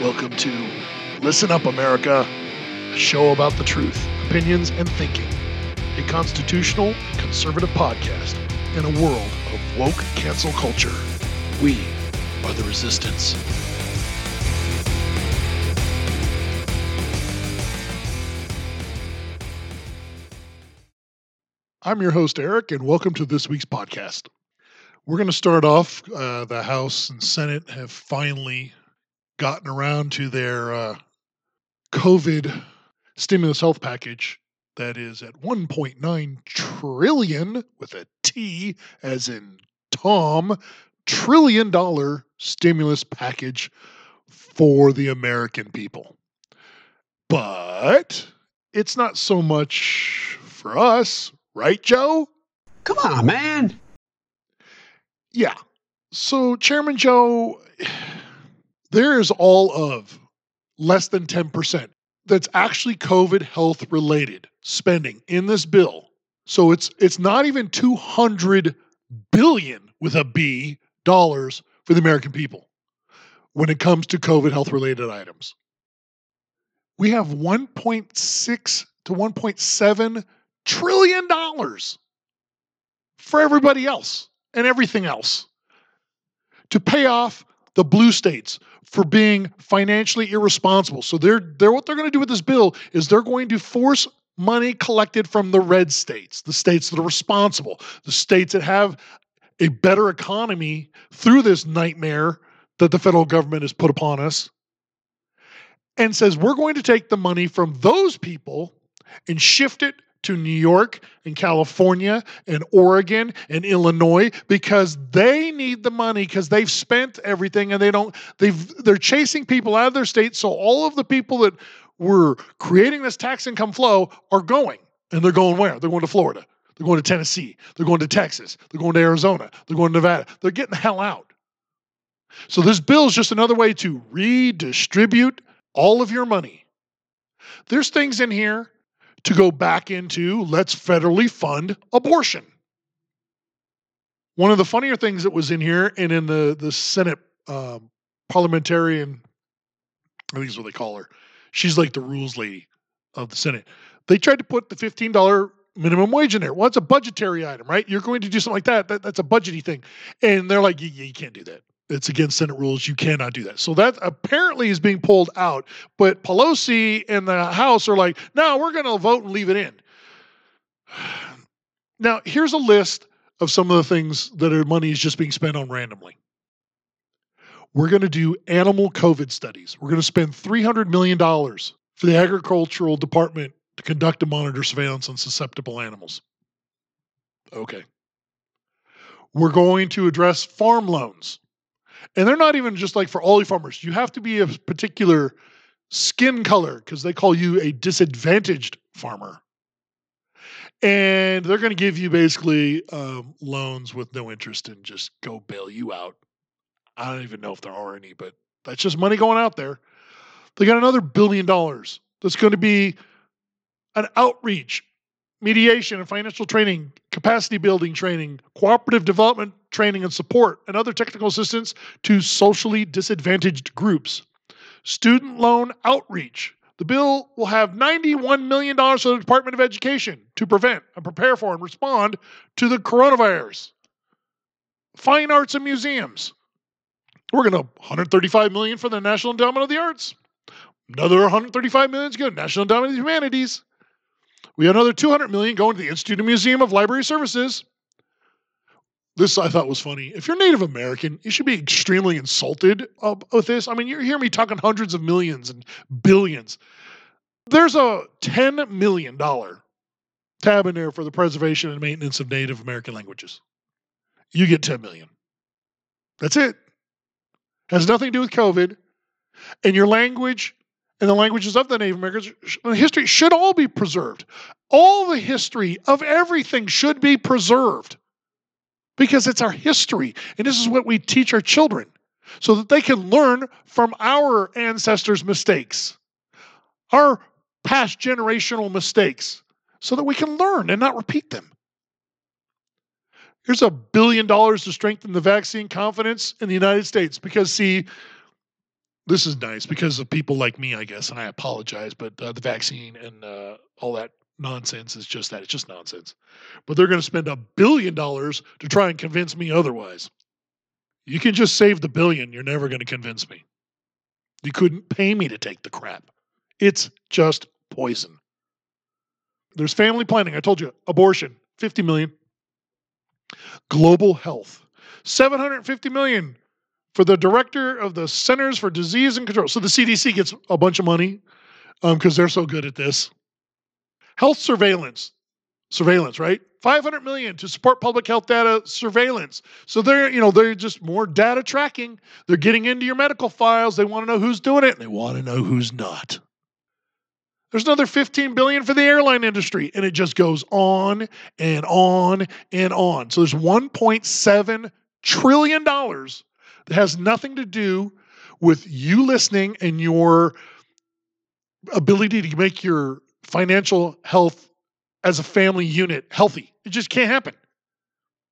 Welcome to Listen Up America, a show about the truth, opinions, and thinking. A constitutional conservative podcast in a world of woke cancel culture. We are the resistance. I'm your host, Eric, and welcome to this week's podcast. We're going to start off. Uh, the House and Senate have finally gotten around to their uh, COVID stimulus health package that is at 1.9 trillion with a T as in Tom trillion dollar stimulus package for the American people. But it's not so much for us, right, Joe? Come on, man. Yeah. So, Chairman Joe, there is all of less than 10% that's actually COVID health related spending in this bill. So it's it's not even 200 billion with a B dollars for the American people when it comes to COVID health related items. We have 1.6 to 1.7 trillion dollars for everybody else and everything else to pay off the blue states for being financially irresponsible. So they're they're what they're going to do with this bill is they're going to force money collected from the red states, the states that are responsible, the states that have a better economy through this nightmare that the federal government has put upon us. And says we're going to take the money from those people and shift it to New York and California and Oregon and Illinois because they need the money because they've spent everything and they don't they've they're chasing people out of their state so all of the people that were creating this tax income flow are going and they're going where? They're going to Florida. They're going to Tennessee. They're going to Texas. They're going to Arizona. They're going to Nevada. They're getting the hell out. So this bill is just another way to redistribute all of your money. There's things in here to go back into let's federally fund abortion. One of the funnier things that was in here and in the, the Senate um, parliamentarian, I think is what they call her, she's like the rules lady of the Senate. They tried to put the $15 minimum wage in there. Well, it's a budgetary item, right? You're going to do something like that. that that's a budgety thing. And they're like, you can't do that it's against Senate rules. You cannot do that. So that apparently is being pulled out. But Pelosi and the House are like, no, we're going to vote and leave it in. Now, here's a list of some of the things that are money is just being spent on randomly. We're going to do animal COVID studies. We're going to spend $300 million for the agricultural department to conduct and monitor surveillance on susceptible animals. Okay. We're going to address farm loans and they're not even just like for all farmers. You have to be a particular skin color because they call you a disadvantaged farmer. And they're going to give you basically um, loans with no interest and just go bail you out. I don't even know if there are any, but that's just money going out there. They got another billion dollars that's going to be an outreach mediation and financial training, capacity building training, cooperative development training and support, and other technical assistance to socially disadvantaged groups. Student loan outreach. The bill will have $91 million for the Department of Education to prevent and prepare for and respond to the coronavirus. Fine arts and museums. We're going to 135 million for the National Endowment of the Arts. Another 135 million is good. National Endowment of the Humanities. We had another 200 million going to the Institute and Museum of Library Services. This I thought was funny. If you're Native American, you should be extremely insulted with this. I mean, you hear me talking hundreds of millions and billions. There's a $10 million tab in there for the preservation and maintenance of Native American languages. You get 10 million. That's it. Has nothing to do with COVID. And your language and the languages of the Native Americans, history should all be preserved. All the history of everything should be preserved because it's our history. And this is what we teach our children so that they can learn from our ancestors' mistakes, our past generational mistakes, so that we can learn and not repeat them. Here's a billion dollars to strengthen the vaccine confidence in the United States because, see, this is nice because of people like me, I guess, and I apologize, but uh, the vaccine and uh, all that nonsense is just that. It's just nonsense. But they're going to spend a billion dollars to try and convince me otherwise. You can just save the billion. You're never going to convince me. You couldn't pay me to take the crap. It's just poison. There's family planning. I told you, abortion, 50 million. Global health, 750 million for the director of the Centers for Disease and Control. So the CDC gets a bunch of money because um, they're so good at this. Health surveillance, surveillance, right? 500 million to support public health data surveillance. So they're, you know, they're just more data tracking. They're getting into your medical files. They want to know who's doing it and they want to know who's not. There's another 15 billion for the airline industry and it just goes on and on and on. So there's 1.7 trillion dollars that has nothing to do with you listening and your ability to make your financial health as a family unit healthy. It just can't happen.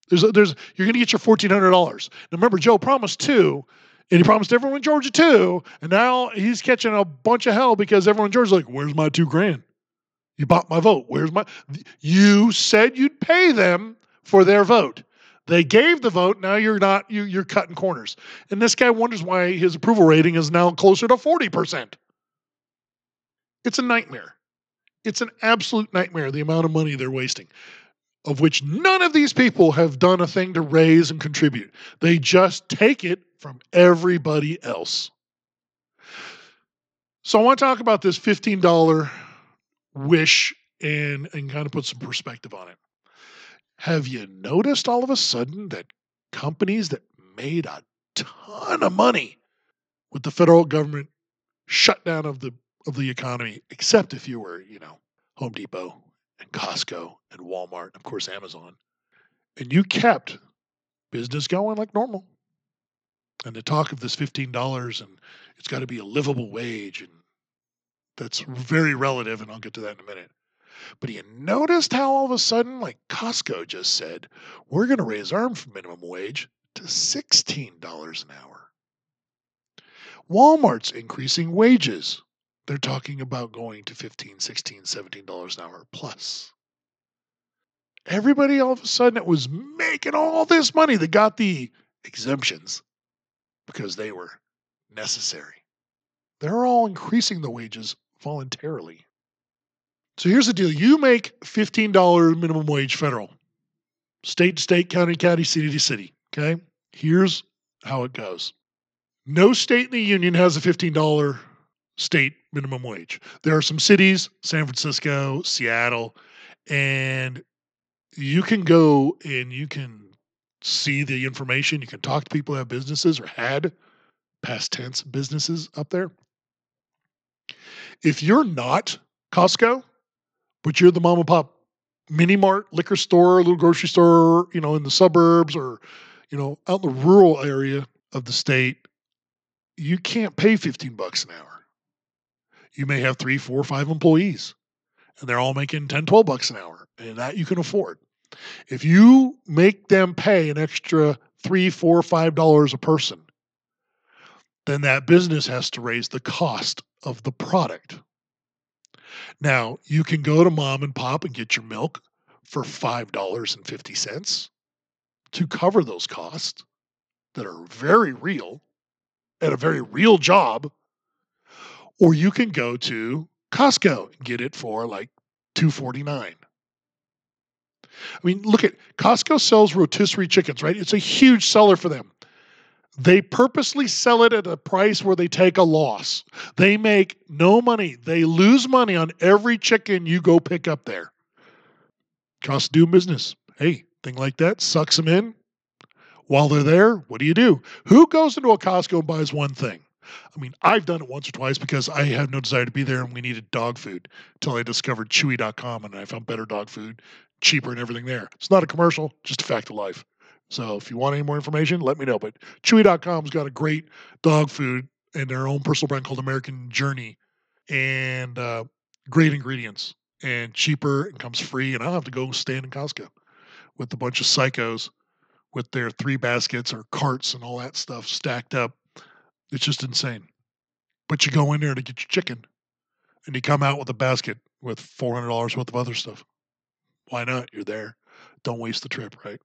There's, a, there's, you're going to get your $1,400. Now remember, Joe promised two, and he promised everyone in Georgia two, and now he's catching a bunch of hell because everyone in Georgia's like, "Where's my two grand? You bought my vote. Where's my? You said you'd pay them for their vote. They gave the vote. Now you're not. You, you're cutting corners. And this guy wonders why his approval rating is now closer to forty percent. It's a nightmare. It's an absolute nightmare. The amount of money they're wasting of which none of these people have done a thing to raise and contribute. They just take it from everybody else. So I want to talk about this $15 wish and, and kind of put some perspective on it. Have you noticed all of a sudden that companies that made a ton of money with the federal government shutdown of the of the economy, except if you were, you know, Home Depot and Costco and Walmart, and of course Amazon, and you kept business going like normal. And the talk of this $15 and it's got to be a livable wage, and that's very relative, and I'll get to that in a minute. But you noticed how all of a sudden, like Costco just said, we're going to raise our minimum wage to $16 an hour. Walmart's increasing wages they're talking about going to 15 16 17 dollars an hour plus. Everybody all of a sudden it was making all this money that got the exemptions because they were necessary. They're all increasing the wages voluntarily. So here's the deal. You make $15 minimum wage federal. State to state county county city to city okay? Here's how it goes. No state in the union has a $15 state minimum wage. There are some cities, San Francisco, Seattle, and you can go and you can see the information. You can talk to people who have businesses or had past tense businesses up there. If you're not Costco, but you're the mom and pop mini mart, liquor store, little grocery store, you know, in the suburbs or, you know, out in the rural area of the state, you can't pay 15 bucks an hour you may have three, four, five employees, and they're all making 10, 12 bucks an hour, and that you can afford. If you make them pay an extra three, four, five dollars a person, then that business has to raise the cost of the product. Now, you can go to mom and pop and get your milk for $5.50 to cover those costs that are very real at a very real job or you can go to Costco and get it for like 249. I mean, look at Costco sells rotisserie chickens, right? It's a huge seller for them. They purposely sell it at a price where they take a loss. They make no money. They lose money on every chicken you go pick up there. Cost doing business. Hey, thing like that sucks them in. While they're there, what do you do? Who goes into a Costco and buys one thing? I mean, I've done it once or twice because I had no desire to be there and we needed dog food until I discovered Chewy.com and I found better dog food, cheaper and everything there. It's not a commercial, just a fact of life. So if you want any more information, let me know. But Chewy.com's got a great dog food and their own personal brand called American Journey and uh, great ingredients and cheaper and comes free. And I don't have to go stand in Costco with a bunch of psychos with their three baskets or carts and all that stuff stacked up it's just insane. But you go in there to get your chicken and you come out with a basket with $400 worth of other stuff. Why not? You're there. Don't waste the trip, right?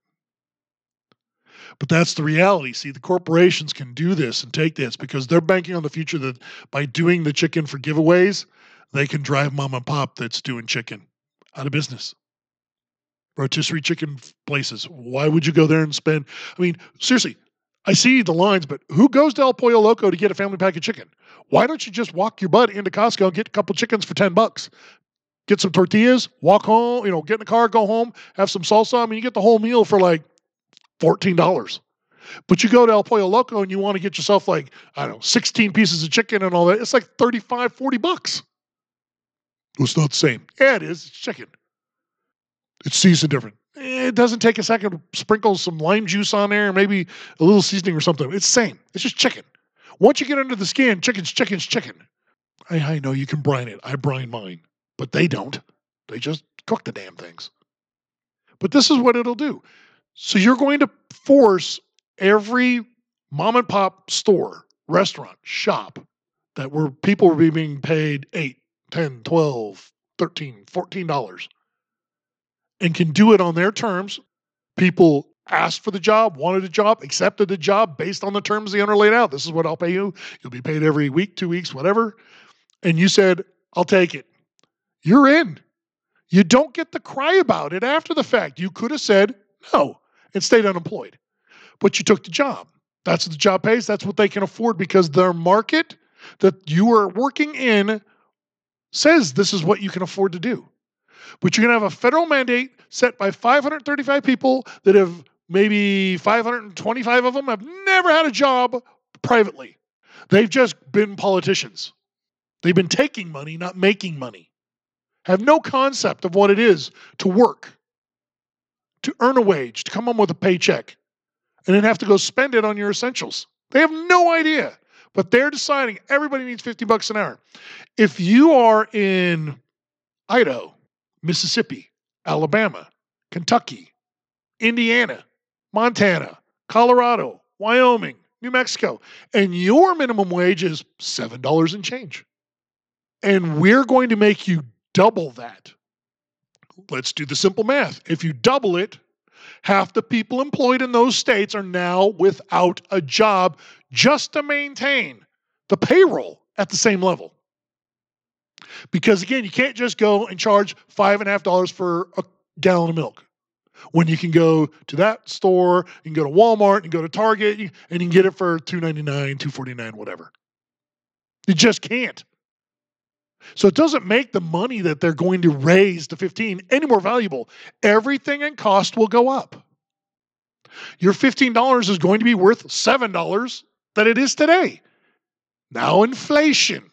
But that's the reality. See, the corporations can do this and take this because they're banking on the future that by doing the chicken for giveaways, they can drive mom and pop that's doing chicken out of business. Rotisserie chicken places. Why would you go there and spend? I mean, seriously, I see the lines, but who goes to El Pollo Loco to get a family pack of chicken? Why don't you just walk your butt into Costco and get a couple chickens for 10 bucks? Get some tortillas, walk home, you know, get in the car, go home, have some salsa. I mean, you get the whole meal for like $14. But you go to El Pollo Loco and you want to get yourself like, I don't know, 16 pieces of chicken and all that. It's like 35, 40 bucks. It's not the same. Yeah, it is. It's chicken. It's seasoned different. It doesn't take a second to sprinkle some lime juice on there, maybe a little seasoning or something. It's the same. It's just chicken. Once you get under the skin, chicken's chicken's chicken. I, I know you can brine it. I brine mine, but they don't. They just cook the damn things. But this is what it'll do. So you're going to force every mom and pop store, restaurant, shop that where people were being paid 8, 10, 12, 13, 14 dollars and can do it on their terms. People asked for the job, wanted a job, accepted the job based on the terms the owner laid out. This is what I'll pay you. You'll be paid every week, two weeks, whatever. And you said, I'll take it. You're in. You don't get to cry about it after the fact. You could have said no and stayed unemployed, but you took the job. That's what the job pays. That's what they can afford because their market that you are working in says this is what you can afford to do. But you're going to have a federal mandate set by 535 people that have maybe 525 of them have never had a job privately. They've just been politicians. They've been taking money, not making money. Have no concept of what it is to work, to earn a wage, to come home with a paycheck, and then have to go spend it on your essentials. They have no idea. But they're deciding everybody needs 50 bucks an hour. If you are in Idaho, Mississippi, Alabama, Kentucky, Indiana, Montana, Colorado, Wyoming, New Mexico, and your minimum wage is $7 and change. And we're going to make you double that. Let's do the simple math. If you double it, half the people employed in those states are now without a job just to maintain the payroll at the same level. Because again, you can't just go and charge five and a half dollars for a gallon of milk when you can go to that store, you can go to Walmart, and go to Target, and you can get it for two ninety nine, two forty nine, whatever. You just can't. So it doesn't make the money that they're going to raise to 15 any more valuable. Everything in cost will go up. Your $15 is going to be worth $7 that it is today. Now inflation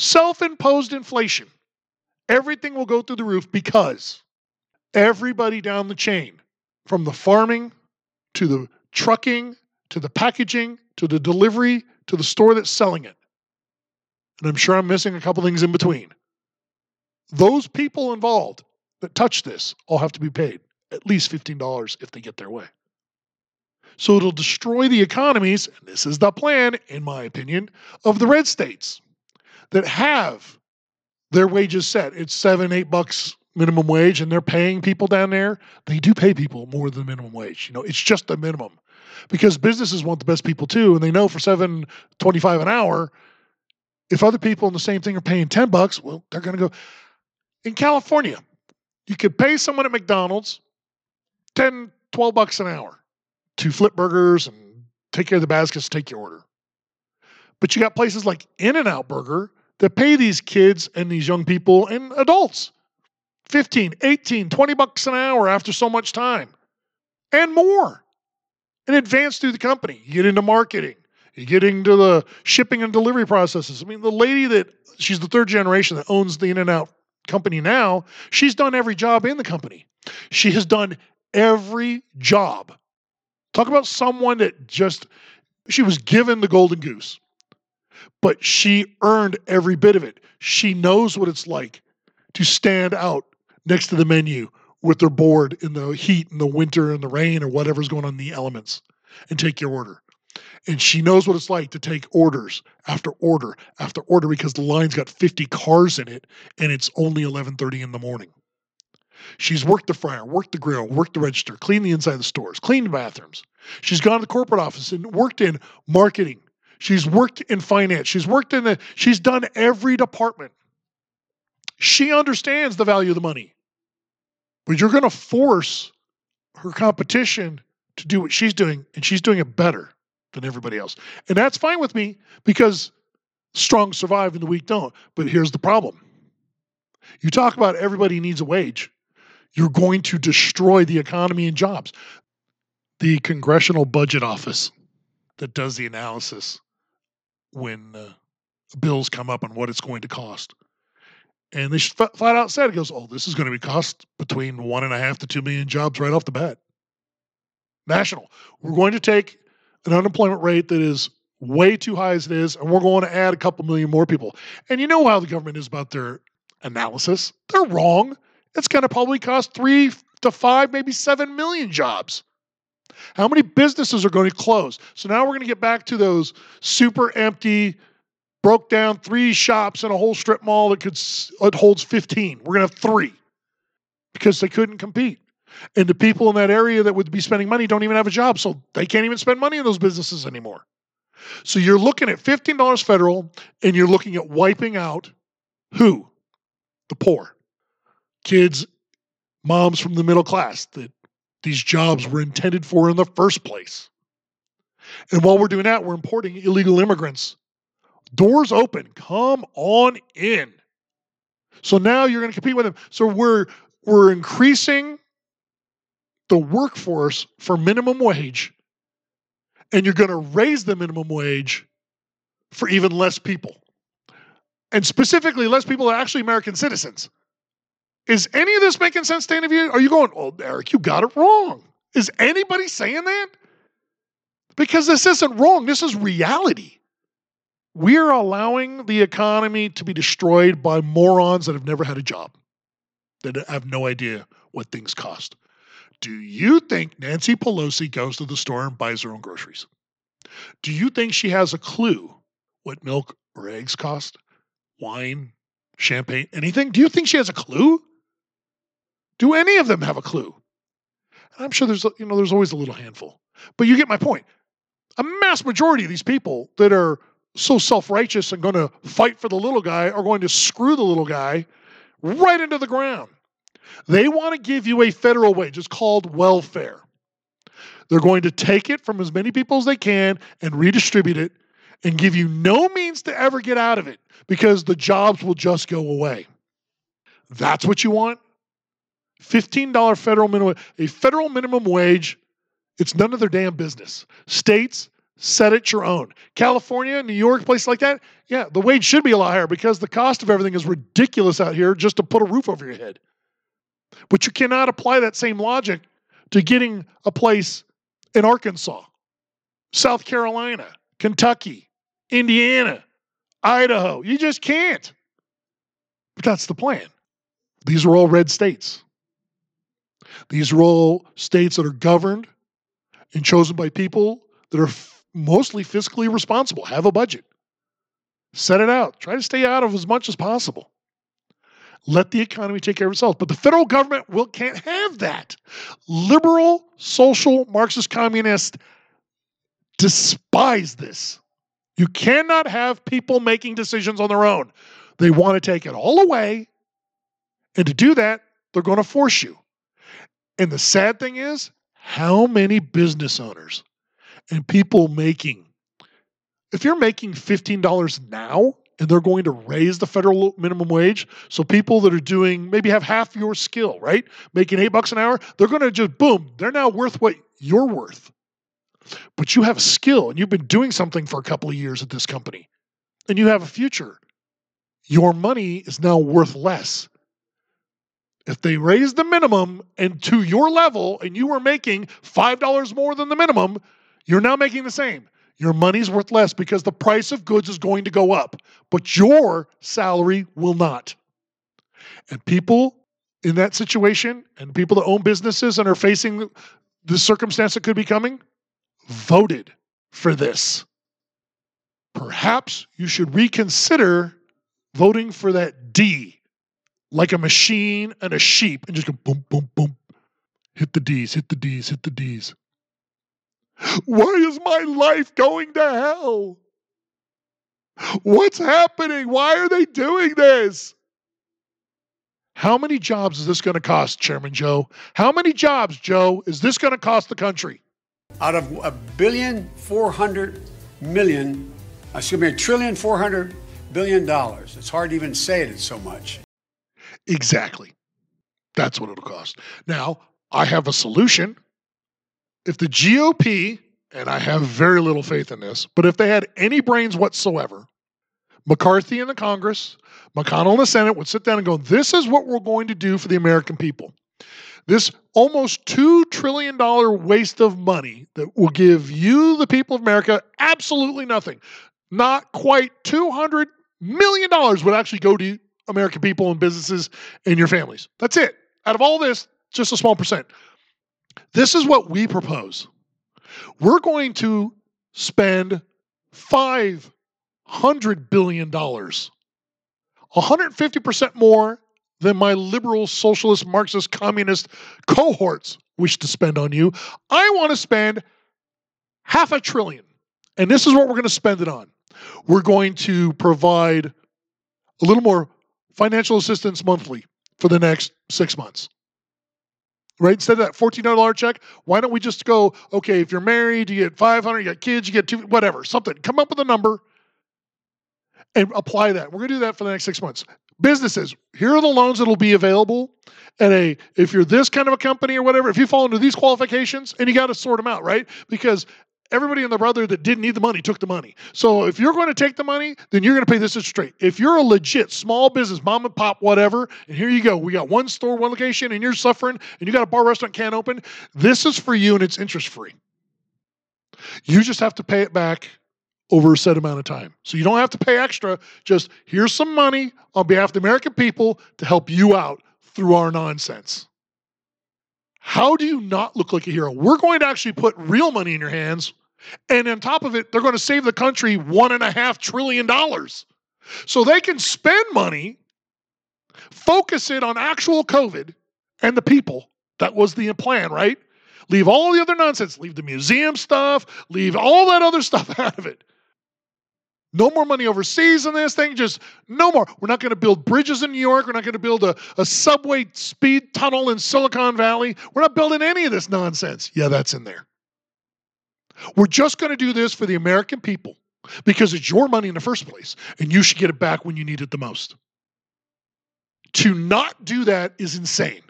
self imposed inflation. Everything will go through the roof because everybody down the chain, from the farming to the trucking to the packaging to the delivery to the store that's selling it, and I'm sure I'm missing a couple things in between. Those people involved that touch this all have to be paid at least $15 if they get their way. So it'll destroy the economies, and this is the plan, in my opinion, of the red states that have their wages set. It's seven, eight bucks minimum wage, and they're paying people down there. They do pay people more than minimum wage. You know, it's just the minimum because businesses want the best people too, and they know for seven twenty-five an hour, if other people in the same thing are paying ten bucks, well, they're going to go. In California, you could pay someone at McDonald's 10, 12 bucks an hour to flip burgers and take care of the baskets, take your order. But you got places like In N Out Burger that pay these kids and these young people and adults 15, 18, 20 bucks an hour after so much time and more in advance through the company. You get into marketing, you get into the shipping and delivery processes. I mean, the lady that she's the third generation that owns the In N Out company now, she's done every job in the company. She has done every job. Talk about someone that just, she was given the golden goose but she earned every bit of it. She knows what it's like to stand out next to the menu with their board in the heat and the winter and the rain or whatever's going on in the elements and take your order. And she knows what it's like to take orders after order after order because the line's got 50 cars in it and it's only 11:30 in the morning. She's worked the fryer, worked the grill, worked the register, cleaned the inside of the stores, cleaned the bathrooms. She's gone to the corporate office and worked in marketing. She's worked in finance. She's worked in the she's done every department. She understands the value of the money. But you're going to force her competition to do what she's doing and she's doing it better than everybody else. And that's fine with me because strong survive and the weak don't. But here's the problem. You talk about everybody needs a wage you're going to destroy the economy and jobs. The Congressional Budget Office that does the analysis when uh, bills come up on what it's going to cost. And they flat out said, it goes, oh, this is going to be cost between one and a half to two million jobs right off the bat. National. We're going to take an unemployment rate that is way too high as it is, and we're going to add a couple million more people. And you know how the government is about their analysis. They're wrong it's going to probably cost three to five, maybe seven million jobs. How many businesses are going to close? So now we're going to get back to those super empty, broke down three shops in a whole strip mall that could it holds 15. We're going to have three because they couldn't compete. And the people in that area that would be spending money don't even have a job, so they can't even spend money in those businesses anymore. So you're looking at $15 federal and you're looking at wiping out who? The poor kids, moms from the middle class that these jobs were intended for in the first place. And while we're doing that, we're importing illegal immigrants. Doors open, come on in. So now you're going to compete with them. So we're we're increasing the workforce for minimum wage, and you're going to raise the minimum wage for even less people. And specifically, less people are actually American citizens. Is any of this making sense to any of you? Are you going, oh, Eric, you got it wrong? Is anybody saying that? Because this isn't wrong, this is reality. We're allowing the economy to be destroyed by morons that have never had a job, that have no idea what things cost. Do you think Nancy Pelosi goes to the store and buys her own groceries? Do you think she has a clue what milk or eggs cost? Wine, champagne, anything? Do you think she has a clue? Do any of them have a clue? And I'm sure there's you know there's always a little handful. But you get my point. A mass majority of these people that are so self-righteous and going to fight for the little guy are going to screw the little guy right into the ground. They want to give you a federal wage. It's called welfare. They're going to take it from as many people as they can and redistribute it and give you no means to ever get out of it because the jobs will just go away. That's what you want? $15 federal minimum, a federal minimum wage, it's none of their damn business. States, set it your own. California, New York, places like that, yeah, the wage should be a lot higher because the cost of everything is ridiculous out here just to put a roof over your head. But you cannot apply that same logic to getting a place in Arkansas, South Carolina, Kentucky, Indiana, Idaho. You just can't. But that's the plan. These are all red states. These are all states that are governed and chosen by people that are f- mostly fiscally responsible, have a budget. Set it out. Try to stay out of as much as possible. Let the economy take care of itself. But the federal government will can't have that. Liberal, social, Marxist, communist despise this. You cannot have people making decisions on their own. They want to take it all away. And to do that, they're going to force you. And the sad thing is, how many business owners and people making, if you're making $15 now and they're going to raise the federal minimum wage, so people that are doing maybe have half your skill, right? Making eight bucks an hour, they're going to just boom, they're now worth what you're worth. But you have a skill and you've been doing something for a couple of years at this company and you have a future. Your money is now worth less if they raise the minimum and to your level and you were making $5 more than the minimum, you're now making the same. Your money's worth less because the price of goods is going to go up, but your salary will not. And people in that situation and people that own businesses and are facing the circumstance that could be coming voted for this. Perhaps you should reconsider voting for that D like a machine and a sheep and just go boom, boom, boom. Hit the D's, hit the D's, hit the D's. Why is my life going to hell? What's happening? Why are they doing this? How many jobs is this going to cost, Chairman Joe? How many jobs, Joe, is this going to cost the country? Out of a billion four hundred million, excuse me, a trillion four hundred billion dollars. It's hard to even say it, so much. Exactly. That's what it'll cost. Now, I have a solution. If the GOP, and I have very little faith in this, but if they had any brains whatsoever, McCarthy in the Congress, McConnell in the Senate would sit down and go, This is what we're going to do for the American people. This almost $2 trillion waste of money that will give you, the people of America, absolutely nothing. Not quite $200 million would actually go to American people and businesses and your families. That's it. Out of all this, just a small percent. This is what we propose. We're going to spend $500 billion, 150% more than my liberal, socialist, Marxist, communist cohorts wish to spend on you. I want to spend half a trillion. And this is what we're going to spend it on. We're going to provide a little more financial assistance monthly for the next six months. Right? Instead of that $14 check, why don't we just go, okay, if you're married, you get 500, you got kids, you get two, whatever, something. Come up with a number and apply that. We're going to do that for the next six months. Businesses, here are the loans that will be available. And a if you're this kind of a company or whatever, if you fall into these qualifications, and you got to sort them out, right? Because everybody and the brother that didn't need the money took the money. So if you're going to take the money, then you're going to pay this straight. If you're a legit small business, mom and pop, whatever, and here you go, we got one store, one location, and you're suffering, and you got a bar, restaurant, can't open. This is for you, and it's interest free. You just have to pay it back over a set amount of time. So you don't have to pay extra. Just here's some money on behalf of the American people to help you out through our nonsense. How do you not look like a hero? We're going to actually put real money in your hands. And on top of it, they're going to save the country one and a half trillion dollars. So they can spend money, focus it on actual COVID and the people. That was the plan, right? Leave all the other nonsense, leave the museum stuff, leave all that other stuff out of it. No more money overseas in this thing. Just no more. We're not going to build bridges in New York. We're not going to build a, a subway speed tunnel in Silicon Valley. We're not building any of this nonsense. Yeah, that's in there. We're just going to do this for the American people because it's your money in the first place, and you should get it back when you need it the most. To not do that is insane.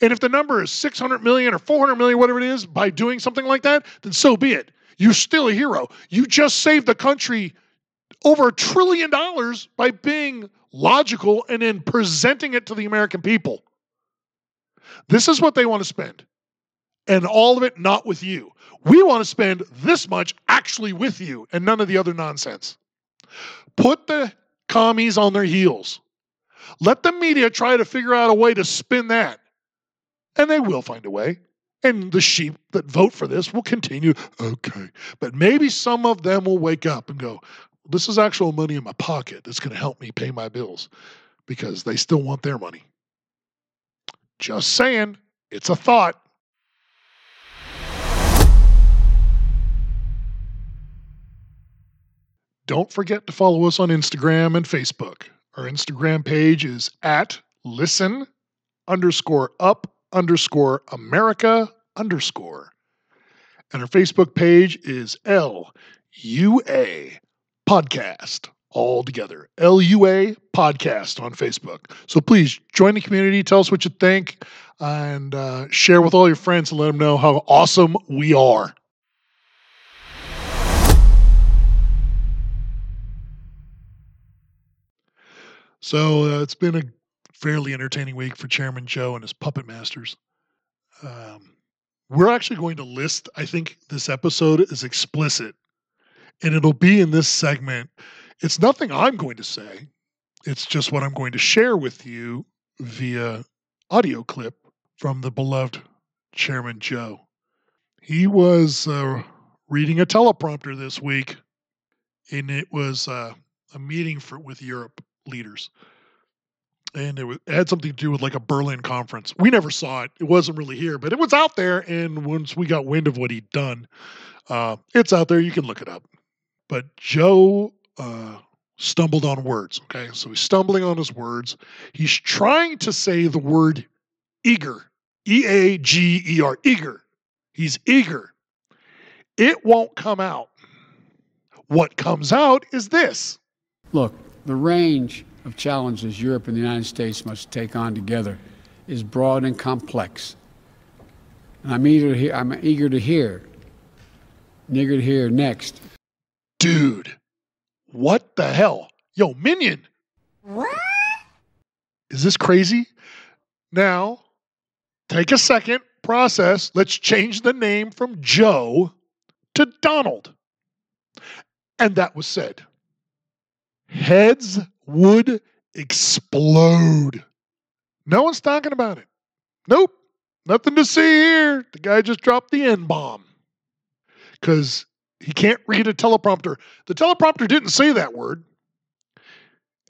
And if the number is 600 million or 400 million, whatever it is, by doing something like that, then so be it. You're still a hero. You just saved the country over a trillion dollars by being logical and then presenting it to the American people. This is what they want to spend. And all of it not with you. We want to spend this much actually with you and none of the other nonsense. Put the commies on their heels. Let the media try to figure out a way to spin that. And they will find a way. And the sheep that vote for this will continue, okay. But maybe some of them will wake up and go, this is actual money in my pocket that's going to help me pay my bills because they still want their money. Just saying, it's a thought. Don't forget to follow us on Instagram and Facebook. Our Instagram page is at listen underscore up underscore America underscore. And our Facebook page is L U A podcast all together. L U A podcast on Facebook. So please join the community, tell us what you think, and uh, share with all your friends and let them know how awesome we are. So uh, it's been a fairly entertaining week for Chairman Joe and his puppet masters. Um, we're actually going to list, I think this episode is explicit, and it'll be in this segment. It's nothing I'm going to say, it's just what I'm going to share with you via audio clip from the beloved Chairman Joe. He was uh, reading a teleprompter this week, and it was uh, a meeting for with Europe leaders, and it, was, it had something to do with like a Berlin conference. We never saw it; it wasn't really here, but it was out there. And once we got wind of what he'd done, uh, it's out there. You can look it up. But Joe uh, stumbled on words. Okay, so he's stumbling on his words. He's trying to say the word eager, E A G E R, eager. He's eager. It won't come out. What comes out is this. Look, the range of challenges Europe and the United States must take on together is broad and complex. And I'm eager to hear, I'm eager to hear, eager to hear next. Dude, what the hell? Yo, Minion. What? Is this crazy? Now, take a second, process. Let's change the name from Joe to Donald. And that was said. Heads would explode. No one's talking about it. Nope. Nothing to see here. The guy just dropped the N bomb because he can't read a teleprompter. The teleprompter didn't say that word.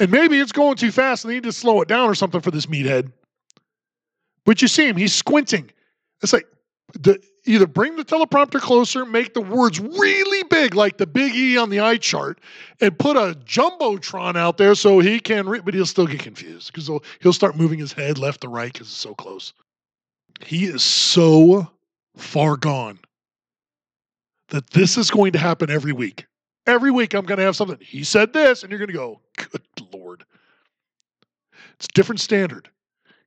And maybe it's going too fast and they need to slow it down or something for this meathead. But you see him, he's squinting. It's like the, either bring the teleprompter closer, make the words really big, like the big E on the eye chart, and put a jumbotron out there so he can read, but he'll still get confused because he'll, he'll start moving his head left to right because it's so close. He is so far gone that this is going to happen every week. Every week, I'm going to have something. He said this, and you're going to go, good Lord. It's different standard.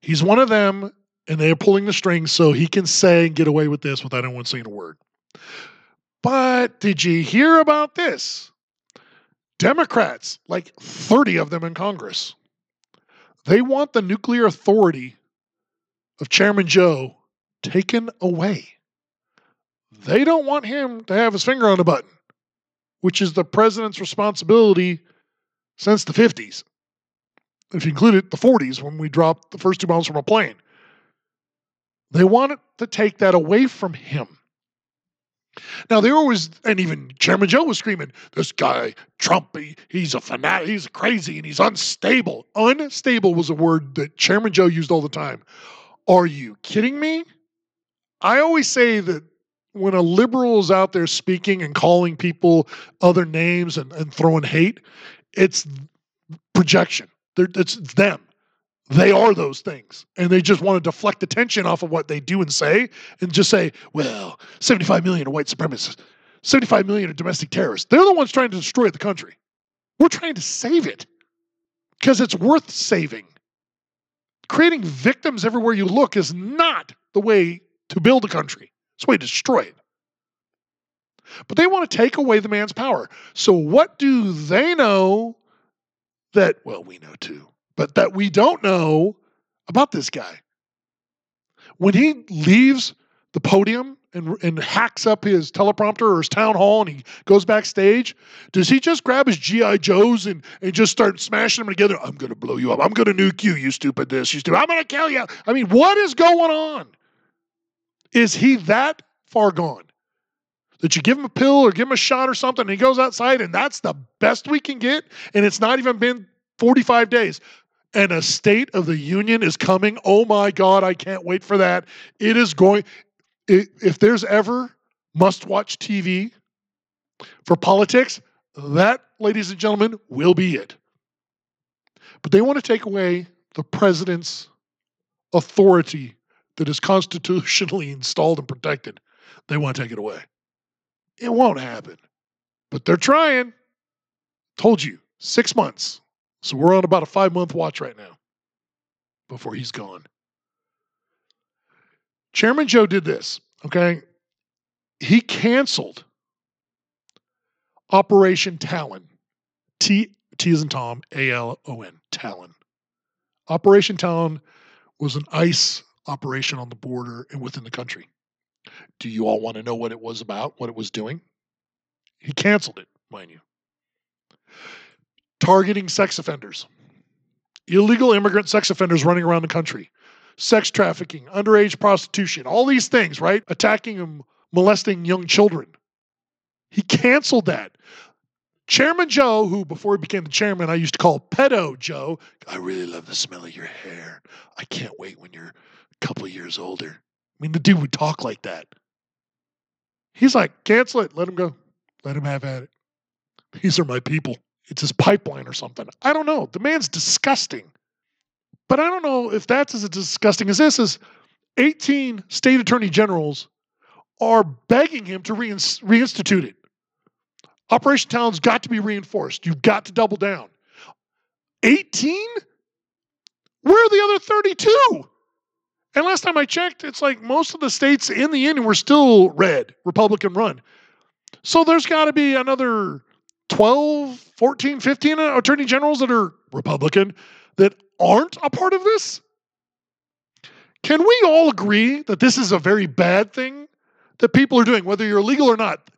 He's one of them, and they're pulling the strings so he can say and get away with this without anyone saying a word. But did you hear about this? Democrats, like 30 of them in Congress, they want the nuclear authority of Chairman Joe taken away. They don't want him to have his finger on the button, which is the president's responsibility since the 50s. If you include it, the 40s when we dropped the first two bombs from a plane. They wanted to take that away from him. Now there was, and even Chairman Joe was screaming, "This guy Trump, he, he's a fanatic, he's crazy, and he's unstable." Unstable was a word that Chairman Joe used all the time. Are you kidding me? I always say that when a liberal is out there speaking and calling people other names and, and throwing hate, it's projection. They're, it's, it's them. They are those things. And they just want to deflect attention off of what they do and say and just say, well, 75 million are white supremacists, 75 million are domestic terrorists. They're the ones trying to destroy the country. We're trying to save it because it's worth saving. Creating victims everywhere you look is not the way to build a country. It's the way to destroy it. But they want to take away the man's power. So, what do they know that, well, we know too, but that we don't know about this guy? When he leaves the podium and, and hacks up his teleprompter or his town hall and he goes backstage, does he just grab his G.I. Joes and, and just start smashing them together? I'm going to blow you up. I'm going to nuke you, you stupid this, you stupid. I'm going to kill you. I mean, what is going on? Is he that far gone? That you give him a pill or give him a shot or something and he goes outside and that's the best we can get and it's not even been 45 days and a state of the union is coming. Oh my God, I can't wait for that. It is going, if there's ever must watch TV for politics, that, ladies and gentlemen, will be it. But they want to take away the president's authority that is constitutionally installed and protected. They want to take it away. It won't happen. But they're trying. Told you, six months. So we're on about a five month watch right now before he's gone. Chairman Joe did this, okay? He canceled Operation Talon. T T is in Tom, A L O N, Talon. Operation Talon was an ICE operation on the border and within the country. Do you all want to know what it was about, what it was doing? He canceled it, mind you. Targeting sex offenders, illegal immigrant sex offenders running around the country, sex trafficking, underage prostitution, all these things, right? Attacking and molesting young children. He canceled that. Chairman Joe, who before he became the chairman, I used to call Pedo Joe. I really love the smell of your hair. I can't wait when you're a couple years older. I mean, the dude would talk like that. He's like, cancel it. Let him go. Let him have at it. These are my people. It's his pipeline or something. I don't know. The man's disgusting. But I don't know if that's as disgusting as this is 18 state attorney generals are begging him to reinstitute it. Operation Talon's got to be reinforced. You've got to double down. 18? Where are the other 32? And last time I checked, it's like most of the states in the union were still red, Republican run. So there's got to be another 12, 14, 15 uh, attorney generals that are Republican that aren't a part of this? Can we all agree that this is a very bad thing that people are doing, whether you're legal or not?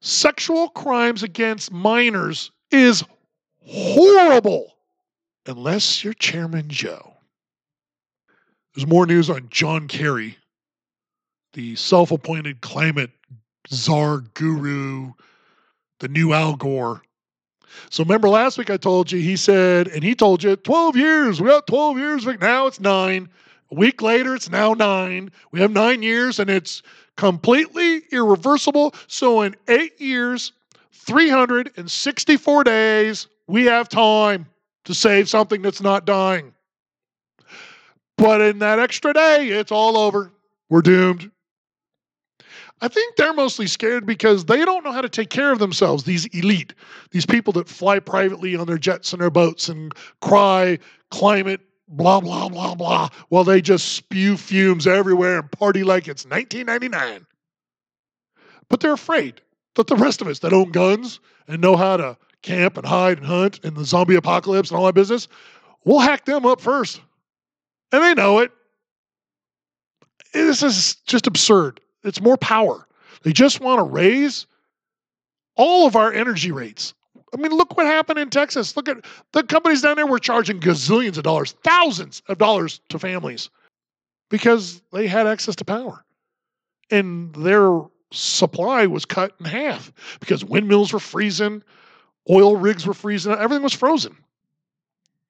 Sexual crimes against minors is horrible unless you're Chairman Joe. There's more news on John Kerry, the self appointed climate czar guru, the new Al Gore. So remember last week I told you, he said, and he told you 12 years. We got 12 years. Now it's nine. A week later, it's now nine. We have nine years and it's completely irreversible. So in eight years, 364 days, we have time to save something that's not dying. But in that extra day, it's all over. We're doomed. I think they're mostly scared because they don't know how to take care of themselves, these elite, these people that fly privately on their jets and their boats and cry climate, blah, blah, blah, blah, while they just spew fumes everywhere and party like it's 1999. But they're afraid that the rest of us that own guns and know how to camp and hide and hunt in the zombie apocalypse and all that business, we'll hack them up first. And they know it. This is just absurd. It's more power. They just want to raise all of our energy rates. I mean, look what happened in Texas. Look at the companies down there were charging gazillions of dollars, thousands of dollars to families because they had access to power. And their supply was cut in half because windmills were freezing, oil rigs were freezing, everything was frozen.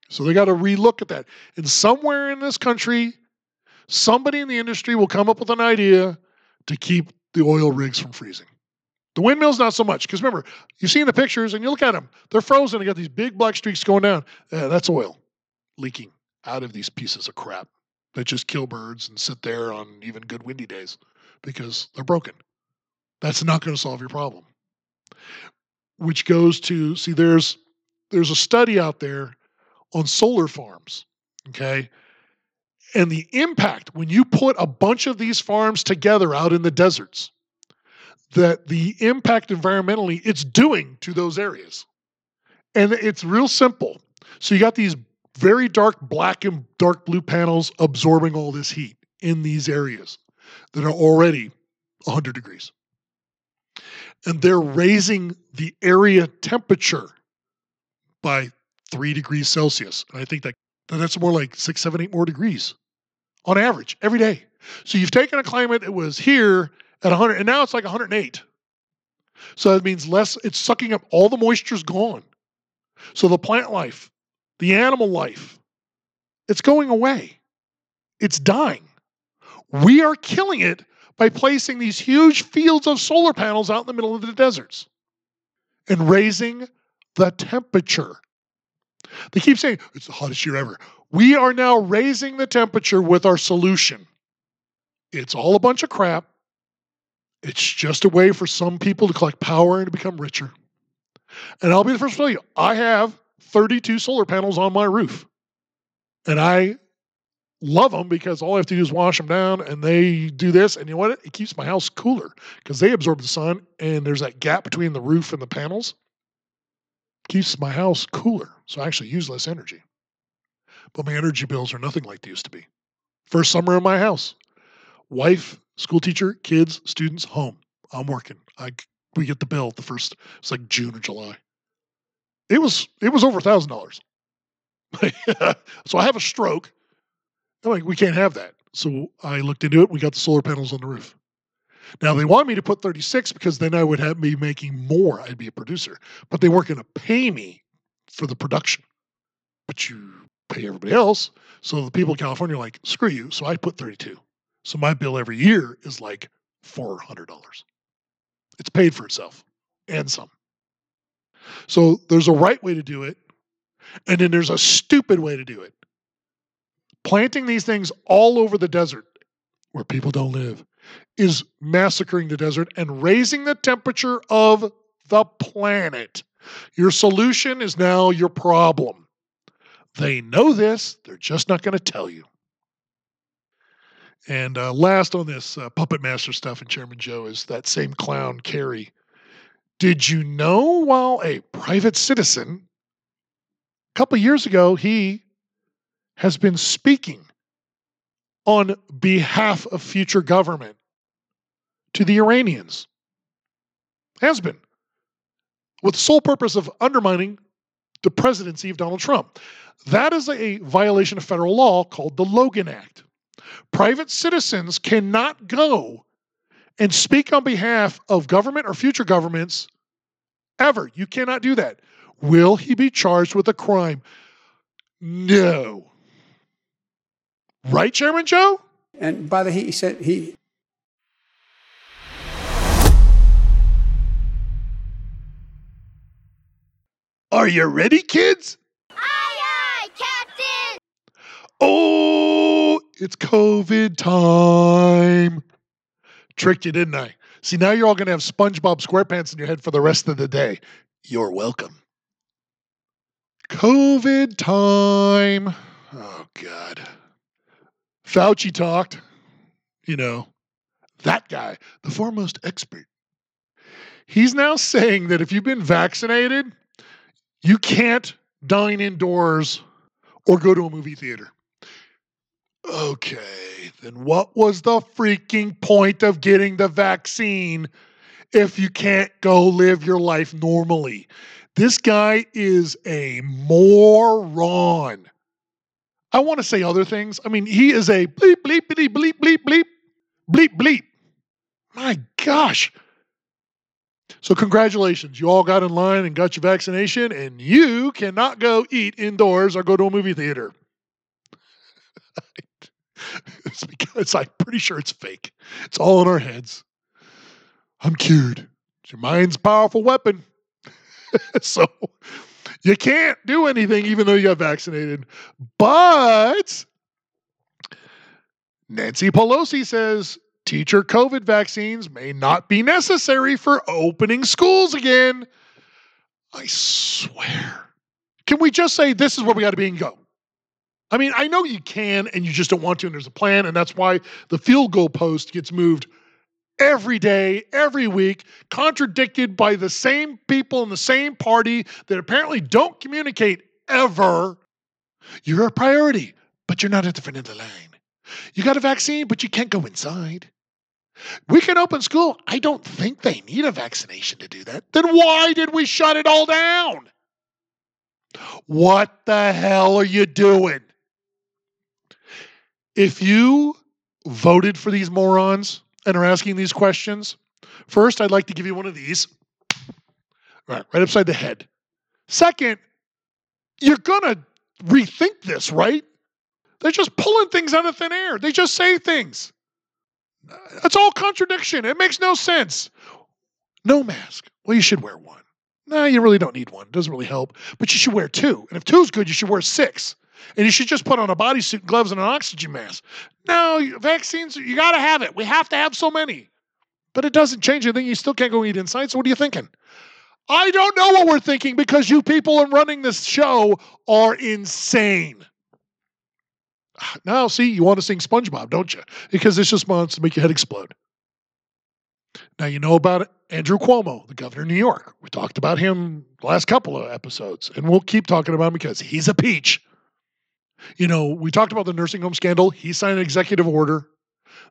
So they got to relook at that. And somewhere in this country, somebody in the industry will come up with an idea to keep the oil rigs from freezing. The windmills, not so much, because remember, you see in the pictures and you look at them, they're frozen. They got these big black streaks going down. Uh, that's oil leaking out of these pieces of crap that just kill birds and sit there on even good windy days because they're broken. That's not going to solve your problem. Which goes to see, there's there's a study out there on solar farms. Okay, and the impact when you put a bunch of these farms together out in the deserts that the impact environmentally it's doing to those areas. And it's real simple. So you got these very dark black and dark blue panels absorbing all this heat in these areas that are already 100 degrees. And they're raising the area temperature by three degrees celsius. And i think that that's more like six, seven, eight more degrees on average every day. So you've taken a climate that was here at 100, and now it's like 108. So that means less, it's sucking up all the moisture's gone. So the plant life, the animal life, it's going away. It's dying. We are killing it by placing these huge fields of solar panels out in the middle of the deserts and raising the temperature. They keep saying it's the hottest year ever. We are now raising the temperature with our solution. It's all a bunch of crap. It's just a way for some people to collect power and to become richer. And I'll be the first to tell you, I have 32 solar panels on my roof. And I love them because all I have to do is wash them down and they do this. And you know what? It keeps my house cooler because they absorb the sun and there's that gap between the roof and the panels. Keeps my house cooler. So I actually use less energy but my energy bills are nothing like they used to be. First summer in my house, wife, school teacher, kids, students, home. I'm working. I we get the bill the first. It's like June or July. It was it was over a thousand dollars. So I have a stroke. I'm like, we can't have that. So I looked into it. We got the solar panels on the roof. Now they want me to put 36 because then I would have me making more. I'd be a producer, but they weren't going to pay me for the production. But you pay everybody else. So the people in California are like, screw you. So I put 32. So my bill every year is like $400. It's paid for itself and some. So there's a right way to do it, and then there's a stupid way to do it. Planting these things all over the desert where people don't live is massacring the desert and raising the temperature of the planet. Your solution is now your problem. They know this, they're just not going to tell you. And uh, last on this uh, puppet master stuff and Chairman Joe is that same clown, Kerry. Did you know while a private citizen, a couple years ago, he has been speaking on behalf of future government to the Iranians? Has been. With the sole purpose of undermining the presidency of Donald Trump. That is a violation of federal law called the Logan Act. Private citizens cannot go and speak on behalf of government or future governments ever. You cannot do that. Will he be charged with a crime? No. Right, Chairman Joe? And by the he said he Are you ready, kids? Aye, aye, Captain! Oh, it's COVID time. Tricked you, didn't I? See, now you're all going to have SpongeBob SquarePants in your head for the rest of the day. You're welcome. COVID time. Oh, God. Fauci talked. You know, that guy, the foremost expert. He's now saying that if you've been vaccinated, you can't dine indoors or go to a movie theater. Okay, then what was the freaking point of getting the vaccine if you can't go live your life normally? This guy is a moron. I want to say other things. I mean, he is a bleep, bleep, bleep, bleep, bleep, bleep, bleep, bleep. My gosh. So, congratulations. You all got in line and got your vaccination, and you cannot go eat indoors or go to a movie theater. it's because I'm pretty sure it's fake. It's all in our heads. I'm cured. It's your mind's powerful weapon. so, you can't do anything even though you got vaccinated. But Nancy Pelosi says teacher COVID vaccines may not be necessary for opening schools again. I swear. Can we just say this is where we got to be and go? I mean, I know you can and you just don't want to, and there's a plan, and that's why the field goal post gets moved every day, every week, contradicted by the same people in the same party that apparently don't communicate ever. You're a priority, but you're not at the front of the line. You got a vaccine, but you can't go inside. We can open school. I don't think they need a vaccination to do that. Then why did we shut it all down? What the hell are you doing? If you voted for these morons and are asking these questions, first, I'd like to give you one of these right, right upside the head. Second, you're going to rethink this, right? They're just pulling things out of thin air. They just say things. It's all contradiction. It makes no sense. No mask. Well, you should wear one. No, you really don't need one. It doesn't really help. But you should wear two. And if two is good, you should wear six. And you should just put on a bodysuit, gloves, and an oxygen mask. No, vaccines, you got to have it. We have to have so many. But it doesn't change anything. You still can't go eat inside. So what are you thinking? I don't know what we're thinking because you people in running this show are insane. Now, see, you want to sing SpongeBob, don't you? Because this just wants to make your head explode. Now, you know about Andrew Cuomo, the governor of New York. We talked about him last couple of episodes, and we'll keep talking about him because he's a peach. You know, we talked about the nursing home scandal. He signed an executive order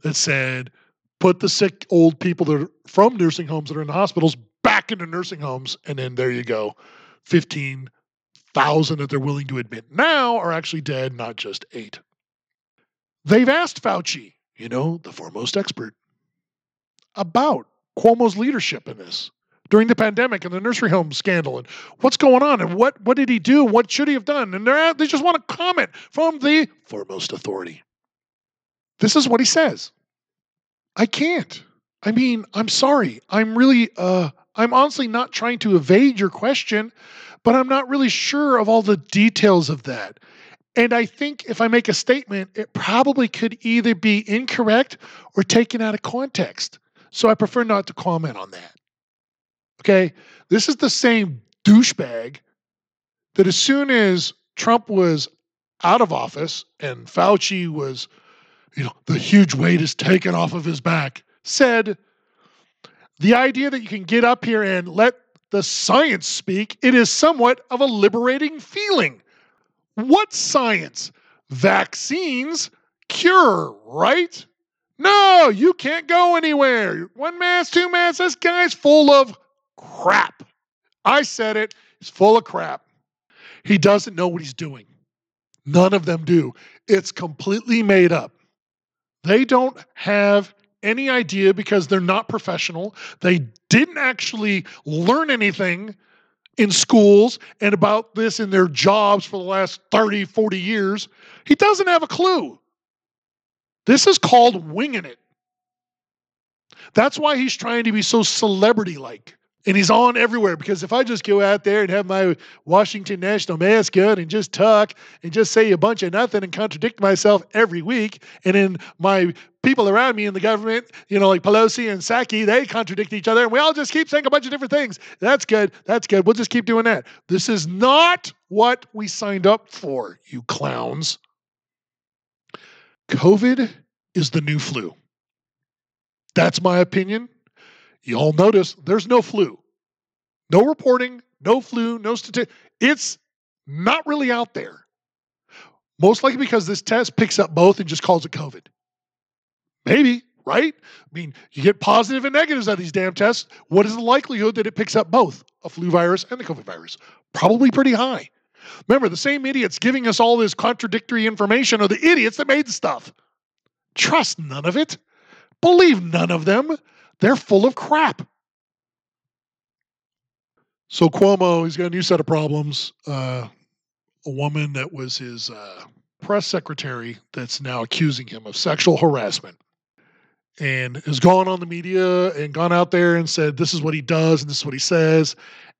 that said, put the sick old people that are from nursing homes that are in the hospitals back into nursing homes. And then there you go 15,000 that they're willing to admit now are actually dead, not just eight. They've asked Fauci, you know, the foremost expert. about Cuomo's leadership in this during the pandemic and the nursery home scandal and what's going on and what what did he do? What should he have done? And they're they just want to comment from the foremost authority. This is what he says. I can't. I mean, I'm sorry. I'm really uh I'm honestly not trying to evade your question, but I'm not really sure of all the details of that. And I think if I make a statement, it probably could either be incorrect or taken out of context. So I prefer not to comment on that. Okay. This is the same douchebag that as soon as Trump was out of office and Fauci was, you know, the huge weight is taken off of his back, said, the idea that you can get up here and let the science speak, it is somewhat of a liberating feeling. What science? Vaccines cure, right? No, you can't go anywhere. One mask, two masks. This guy's full of crap. I said it. He's full of crap. He doesn't know what he's doing. None of them do. It's completely made up. They don't have any idea because they're not professional. They didn't actually learn anything in schools and about this in their jobs for the last 30, 40 years. He doesn't have a clue. This is called winging it. That's why he's trying to be so celebrity like. And he's on everywhere because if I just go out there and have my Washington National mascot and just talk and just say a bunch of nothing and contradict myself every week, and then my people around me in the government, you know, like Pelosi and Psaki, they contradict each other, and we all just keep saying a bunch of different things. That's good. That's good. We'll just keep doing that. This is not what we signed up for, you clowns. COVID is the new flu. That's my opinion. You all notice there's no flu. No reporting, no flu, no statistics. It's not really out there. Most likely because this test picks up both and just calls it COVID. Maybe, right? I mean, you get positive and negatives of these damn tests. What is the likelihood that it picks up both a flu virus and the COVID virus? Probably pretty high. Remember, the same idiots giving us all this contradictory information are the idiots that made the stuff. Trust none of it. Believe none of them. They're full of crap. So Cuomo, he's got a new set of problems. Uh, a woman that was his uh, press secretary that's now accusing him of sexual harassment and has gone on the media and gone out there and said this is what he does and this is what he says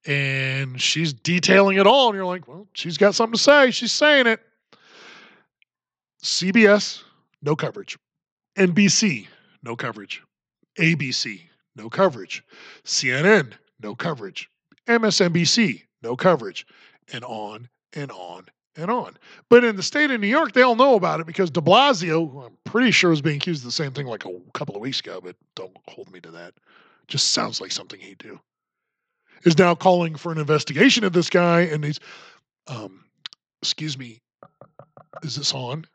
and she's detailing it all and you're like well she's got something to say she's saying it cbs no coverage nbc no coverage abc no coverage cnn no coverage msnbc no coverage and on and on and on. But in the state of New York, they all know about it because de Blasio, I'm pretty sure was being accused of the same thing like a couple of weeks ago, but don't hold me to that. Just sounds like something he'd do. Is now calling for an investigation of this guy, and he's, um, excuse me, is this on?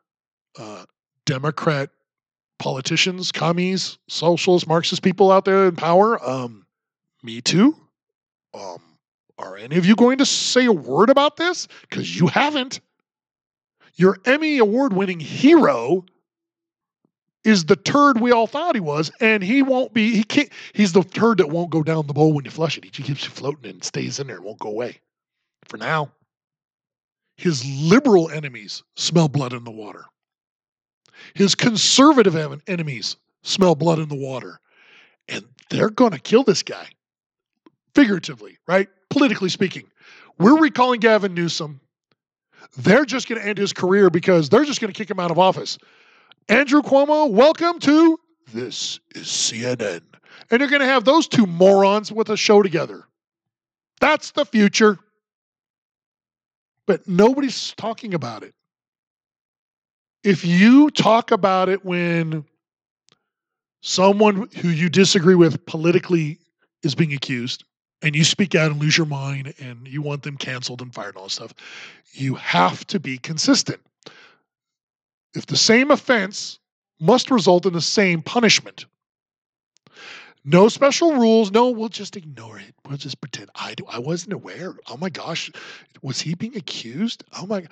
Uh, Democrat politicians, commies, socialist, Marxist people out there in power. Um, me too. Um, are any of you going to say a word about this? Because you haven't. Your Emmy award winning hero is the turd we all thought he was, and he won't be, he can't, he's the turd that won't go down the bowl when you flush it. He just keeps you floating and stays in there and won't go away for now. His liberal enemies smell blood in the water. His conservative enemies smell blood in the water. And they're going to kill this guy, figuratively, right? politically speaking. We're recalling Gavin Newsom. They're just going to end his career because they're just going to kick him out of office. Andrew Cuomo, welcome to This is CNN. And you're going to have those two morons with a show together. That's the future. But nobody's talking about it. If you talk about it when someone who you disagree with politically is being accused, and you speak out and lose your mind and you want them canceled and fired and all that stuff, you have to be consistent. If the same offense must result in the same punishment, no special rules. No, we'll just ignore it. We'll just pretend I do. I wasn't aware. Oh my gosh, was he being accused? Oh my.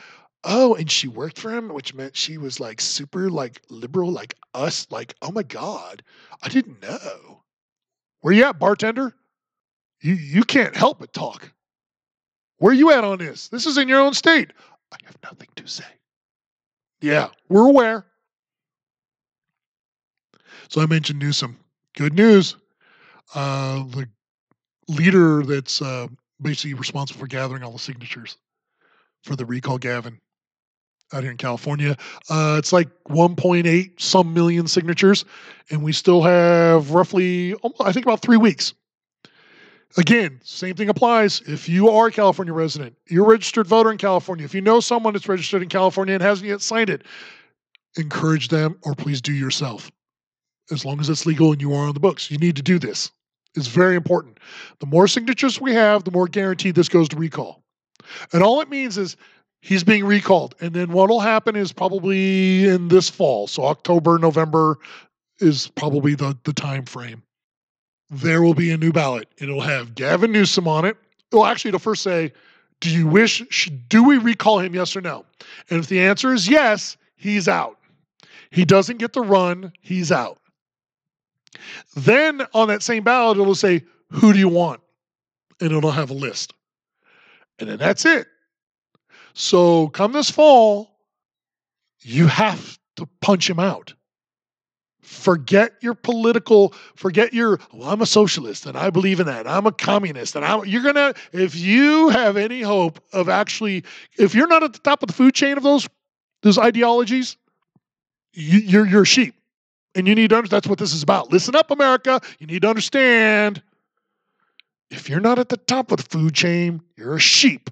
Oh, and she worked for him, which meant she was like super like liberal, like us. Like, oh my god, I didn't know. Where you at, bartender? You, you can't help but talk. Where you at on this? This is in your own state. I have nothing to say. Yeah, we're aware. So I mentioned Newsom. Good news. Uh, the leader that's uh, basically responsible for gathering all the signatures for the recall Gavin out here in California. Uh, it's like 1.8 some million signatures, and we still have roughly, I think, about three weeks. Again, same thing applies. If you are a California resident, you're a registered voter in California, if you know someone that's registered in California and hasn't yet signed it, encourage them or please do yourself. As long as it's legal and you are on the books, you need to do this. It's very important. The more signatures we have, the more guaranteed this goes to recall. And all it means is he's being recalled. And then what'll happen is probably in this fall. So October, November is probably the, the time frame. There will be a new ballot. It'll have Gavin Newsom on it. Well, actually, it'll first say, Do you wish, should, do we recall him, yes or no? And if the answer is yes, he's out. He doesn't get the run, he's out. Then on that same ballot, it'll say, Who do you want? And it'll have a list. And then that's it. So come this fall, you have to punch him out. Forget your political, forget your, well, I'm a socialist and I believe in that. I'm a communist and I'm, you're going to, if you have any hope of actually, if you're not at the top of the food chain of those, those ideologies, you, you're, you're a sheep. And you need to understand that's what this is about. Listen up, America. You need to understand if you're not at the top of the food chain, you're a sheep.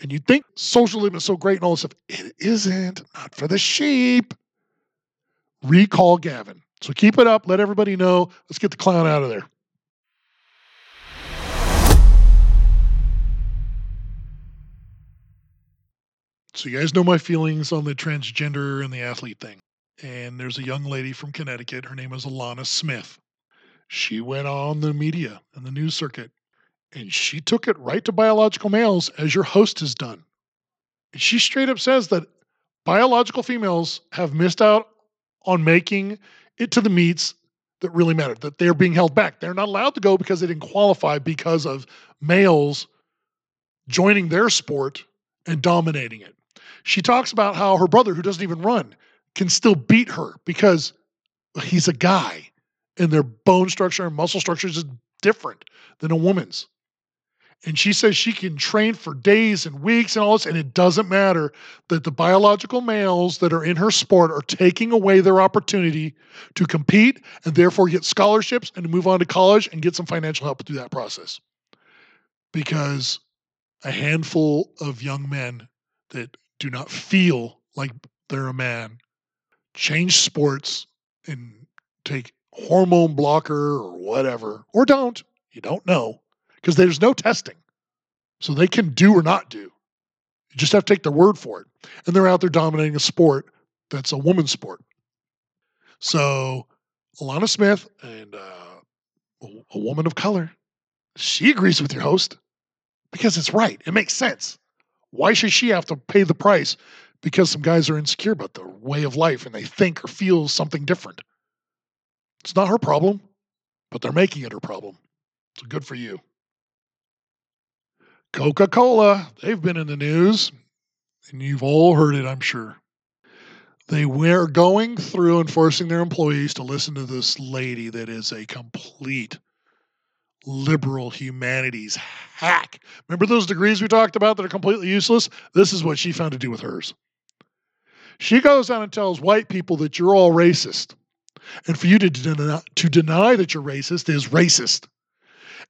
And you think socialism is so great and all this stuff. It isn't. Not for the sheep. Recall Gavin. So keep it up. Let everybody know. Let's get the clown out of there. So you guys know my feelings on the transgender and the athlete thing. And there's a young lady from Connecticut. Her name is Alanna Smith. She went on the media and the news circuit and she took it right to biological males as your host has done. And she straight up says that biological females have missed out on making it to the meets that really matter, that they're being held back. They're not allowed to go because they didn't qualify because of males joining their sport and dominating it. She talks about how her brother, who doesn't even run, can still beat her because he's a guy and their bone structure and muscle structure is different than a woman's. And she says she can train for days and weeks and all this, and it doesn't matter that the biological males that are in her sport are taking away their opportunity to compete and therefore get scholarships and to move on to college and get some financial help through that process. Because a handful of young men that do not feel like they're a man change sports and take hormone blocker or whatever, or don't, you don't know because there's no testing. So they can do or not do. You just have to take their word for it. And they're out there dominating a sport that's a woman's sport. So Alanna Smith and uh, a woman of color, she agrees with your host because it's right. It makes sense. Why should she have to pay the price because some guys are insecure about their way of life and they think or feel something different? It's not her problem, but they're making it her problem. So good for you. Coca Cola, they've been in the news, and you've all heard it, I'm sure. They were going through and forcing their employees to listen to this lady that is a complete liberal humanities hack. Remember those degrees we talked about that are completely useless? This is what she found to do with hers. She goes out and tells white people that you're all racist. And for you to, to deny that you're racist is racist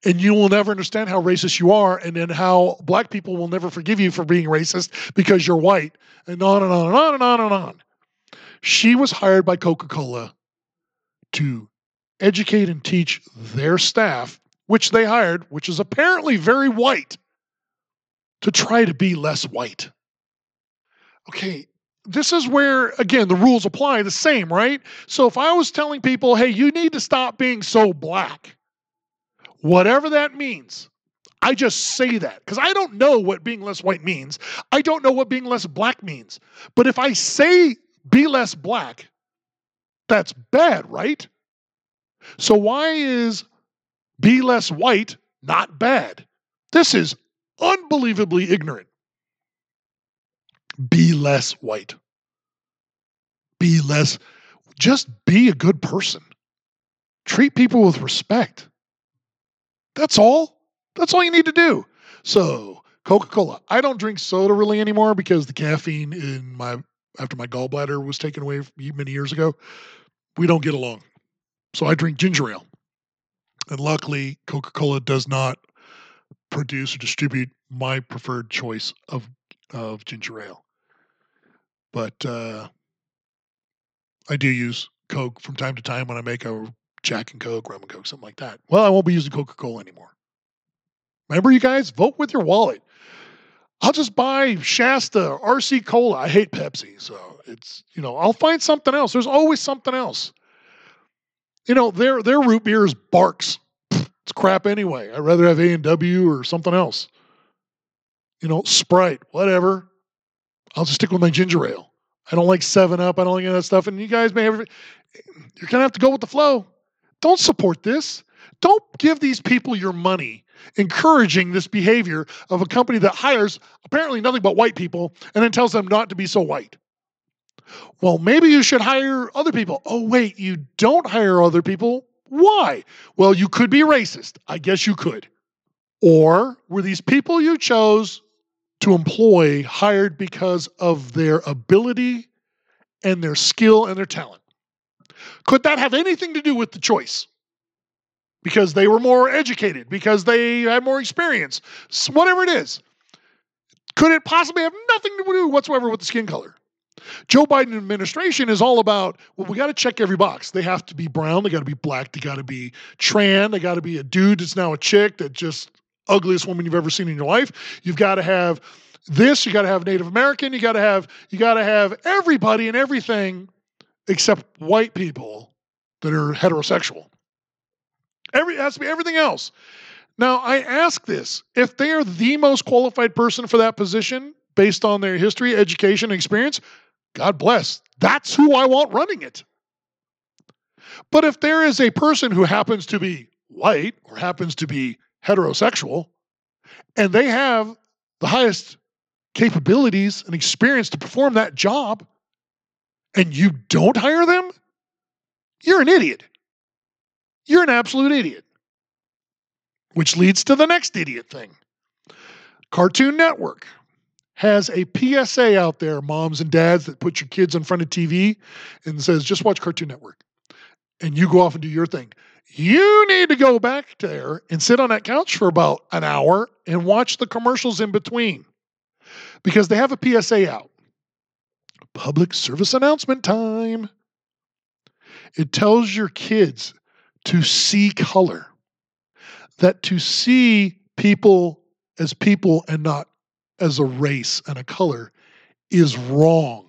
and you will never understand how racist you are, and then how black people will never forgive you for being racist because you're white, and on and on and on and on and on. She was hired by Coca Cola to educate and teach their staff, which they hired, which is apparently very white, to try to be less white. Okay, this is where, again, the rules apply the same, right? So if I was telling people, hey, you need to stop being so black whatever that means. I just say that because I don't know what being less white means. I don't know what being less black means. But if I say be less black, that's bad, right? So why is Be less white, not bad. This is unbelievably ignorant. Be less white. Be less, just be a good person. Treat people with respect. That's all. That's all you need to do. So, Coca Cola. I don't drink soda really anymore because the caffeine in my, after my gallbladder was taken away many years ago, we don't get along. So I drink ginger ale. And luckily, Coca Cola does not produce or distribute my preferred choice of, of ginger ale. But uh, I do use Coke from time to time when I make a Jack and Coke, rum and Coke, something like that. Well, I won't be using Coca Cola anymore. Remember, you guys, vote with your wallet. I'll just buy Shasta, RC Cola. I hate Pepsi, so it's you know I'll find something else. There's always something else. You know, their their root beer is Barq's. It's crap anyway. I'd rather have A and W or something else. You know, Sprite, whatever. I'll just stick with my ginger ale. I don't like Seven Up. I don't like any of that stuff. And you guys may have. You're gonna have to go with the flow. Don't support this. Don't give these people your money encouraging this behavior of a company that hires apparently nothing but white people and then tells them not to be so white. Well, maybe you should hire other people. Oh, wait, you don't hire other people? Why? Well, you could be racist. I guess you could. Or were these people you chose to employ hired because of their ability and their skill and their talent? Could that have anything to do with the choice? Because they were more educated, because they had more experience, whatever it is. Could it possibly have nothing to do whatsoever with the skin color? Joe Biden administration is all about, well, we got to check every box. They have to be brown, they got to be black, they got to be trans, they got to be a dude that's now a chick that just ugliest woman you've ever seen in your life. You've got to have this, you got to have Native American, you got to have you got to have everybody and everything except white people that are heterosexual. Every, it has to be everything else. Now, I ask this if they are the most qualified person for that position based on their history, education, experience, God bless. That's who I want running it. But if there is a person who happens to be white or happens to be heterosexual, and they have the highest capabilities and experience to perform that job, and you don't hire them, you're an idiot. You're an absolute idiot. Which leads to the next idiot thing Cartoon Network has a PSA out there, moms and dads, that put your kids in front of TV and says, just watch Cartoon Network. And you go off and do your thing. You need to go back there and sit on that couch for about an hour and watch the commercials in between because they have a PSA out public service announcement time. It tells your kids to see color, that to see people as people and not as a race and a color is wrong.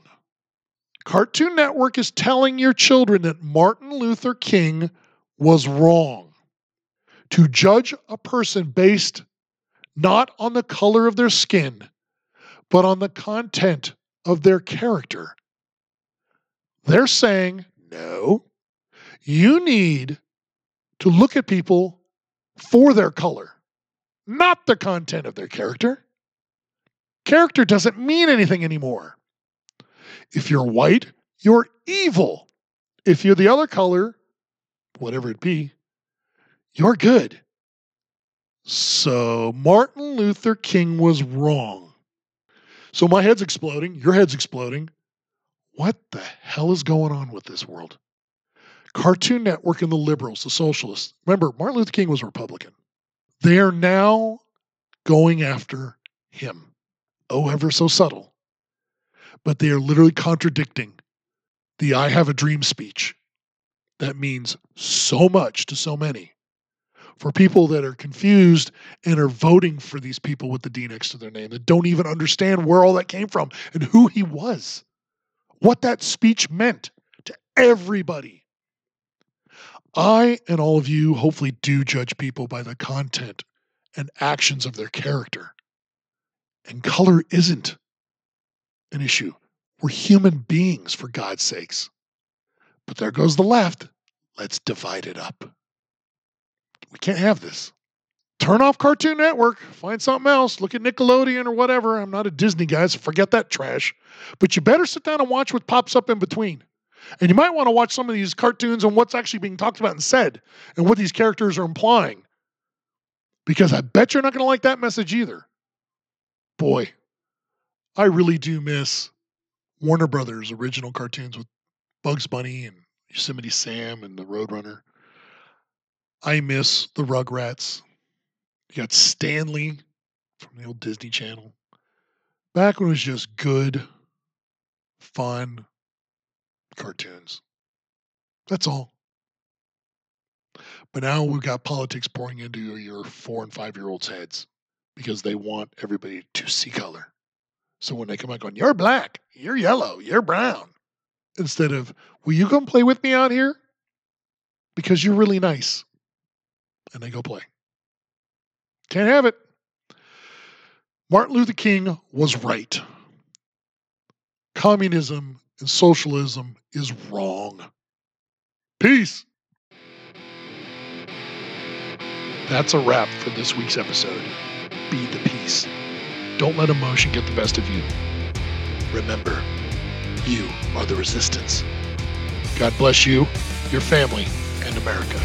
Cartoon Network is telling your children that Martin Luther King was wrong. To judge a person based not on the color of their skin, but on the content of their character. They're saying, no, you need to look at people for their color, not the content of their character. Character doesn't mean anything anymore. If you're white, you're evil. If you're the other color, whatever it be, you're good. So Martin Luther King was wrong. So my head's exploding, your head's exploding. What the hell is going on with this world? Cartoon Network and the liberals, the socialists. Remember, Martin Luther King was a Republican. They are now going after him. Oh, ever so subtle. But they are literally contradicting the I have a dream speech. That means so much to so many for people that are confused and are voting for these people with the D next to their name that don't even understand where all that came from and who he was, what that speech meant to everybody. I and all of you hopefully do judge people by the content and actions of their character. And color isn't an issue. We're human beings, for God's sakes. But there goes the left. Let's divide it up. We can't have this. Turn off Cartoon Network, find something else, look at Nickelodeon or whatever. I'm not a Disney guy, so forget that trash. But you better sit down and watch what pops up in between. And you might want to watch some of these cartoons and what's actually being talked about and said and what these characters are implying. Because I bet you're not going to like that message either. Boy, I really do miss Warner Brothers original cartoons with Bugs Bunny and Yosemite Sam and the Roadrunner. I miss the Rugrats. You got Stanley from the old Disney Channel. Back when it was just good, fun cartoons. That's all. But now we've got politics pouring into your four and five year olds' heads because they want everybody to see color. So when they come out going, you're black, you're yellow, you're brown, instead of, will you come play with me out here? Because you're really nice. And they go play. Can't have it. Martin Luther King was right. Communism and socialism is wrong. Peace. That's a wrap for this week's episode. Be the peace. Don't let emotion get the best of you. Remember, you are the resistance. God bless you, your family, and America.